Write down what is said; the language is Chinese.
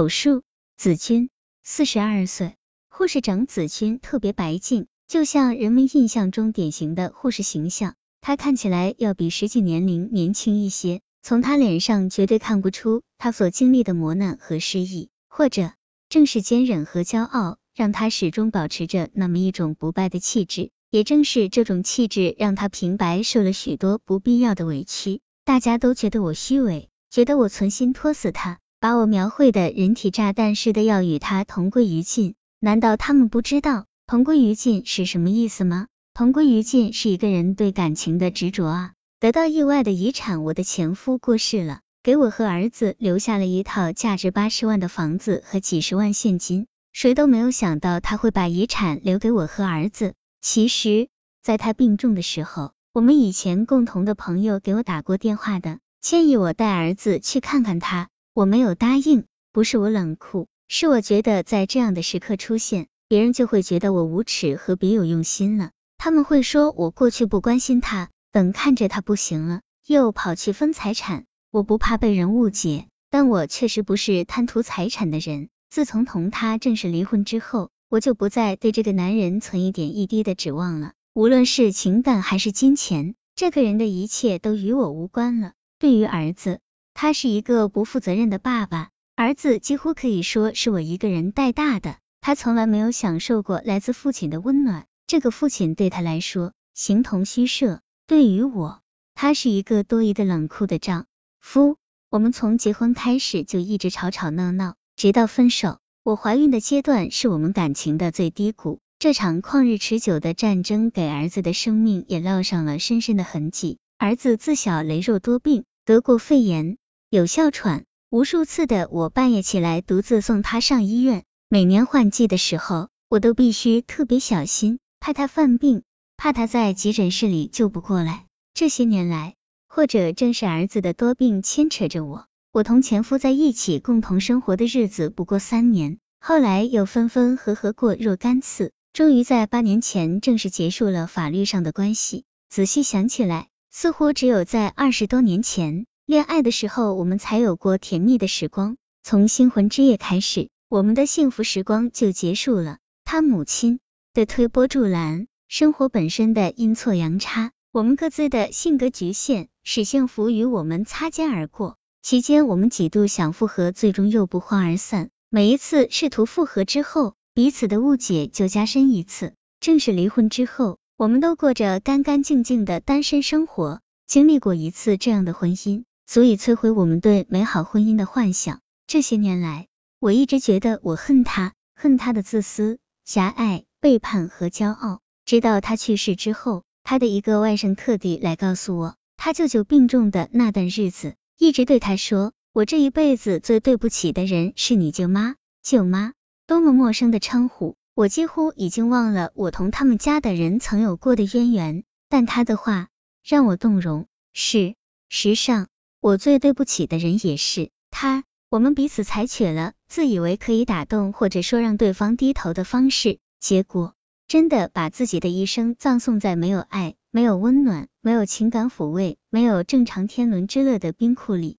手术，子君四十二岁，护士长子君特别白净，就像人们印象中典型的护士形象。他看起来要比实际年龄年轻一些，从他脸上绝对看不出他所经历的磨难和失意，或者正是坚韧和骄傲，让他始终保持着那么一种不败的气质。也正是这种气质，让他平白受了许多不必要的委屈。大家都觉得我虚伪，觉得我存心拖死他，把我描绘的人体炸弹似的，要与他同归于尽。难道他们不知道同归于尽是什么意思吗？同归于尽是一个人对感情的执着啊！得到意外的遗产，我的前夫过世了，给我和儿子留下了一套价值八十万的房子和几十万现金。谁都没有想到他会把遗产留给我和儿子。其实，在他病重的时候，我们以前共同的朋友给我打过电话的，建议我带儿子去看看他，我没有答应。不是我冷酷，是我觉得在这样的时刻出现，别人就会觉得我无耻和别有用心了。他们会说我过去不关心他，等看着他不行了，又跑去分财产。我不怕被人误解，但我确实不是贪图财产的人。自从同他正式离婚之后。我就不再对这个男人存一点一滴的指望了，无论是情感还是金钱，这个人的一切都与我无关了。对于儿子，他是一个不负责任的爸爸，儿子几乎可以说是我一个人带大的，他从来没有享受过来自父亲的温暖，这个父亲对他来说形同虚设。对于我，他是一个多疑的冷酷的丈夫。我们从结婚开始就一直吵吵闹闹，直到分手。我怀孕的阶段是我们感情的最低谷，这场旷日持久的战争给儿子的生命也烙上了深深的痕迹。儿子自小羸弱多病，得过肺炎，有哮喘，无数次的我半夜起来独自送他上医院。每年换季的时候，我都必须特别小心，怕他犯病，怕他在急诊室里救不过来。这些年来，或者正是儿子的多病牵扯着我。我同前夫在一起共同生活的日子不过三年，后来又分分合合过若干次，终于在八年前正式结束了法律上的关系。仔细想起来，似乎只有在二十多年前恋爱的时候，我们才有过甜蜜的时光。从新婚之夜开始，我们的幸福时光就结束了。他母亲的推波助澜，生活本身的阴错阳差，我们各自的性格局限，使幸福与我们擦肩而过。期间，我们几度想复合，最终又不欢而散。每一次试图复合之后，彼此的误解就加深一次。正式离婚之后，我们都过着干干净净的单身生活。经历过一次这样的婚姻，足以摧毁我们对美好婚姻的幻想。这些年来，我一直觉得我恨他，恨他的自私、狭隘、背叛和骄傲。直到他去世之后，他的一个外甥特地来告诉我，他舅舅病重的那段日子。一直对他说：“我这一辈子最对不起的人是你舅妈。”舅妈，多么陌生的称呼！我几乎已经忘了我同他们家的人曾有过的渊源。但他的话让我动容。是，时上我最对不起的人也是他。我们彼此采取了自以为可以打动或者说让对方低头的方式，结果真的把自己的一生葬送在没有爱。没有温暖，没有情感抚慰，没有正常天伦之乐的冰库里。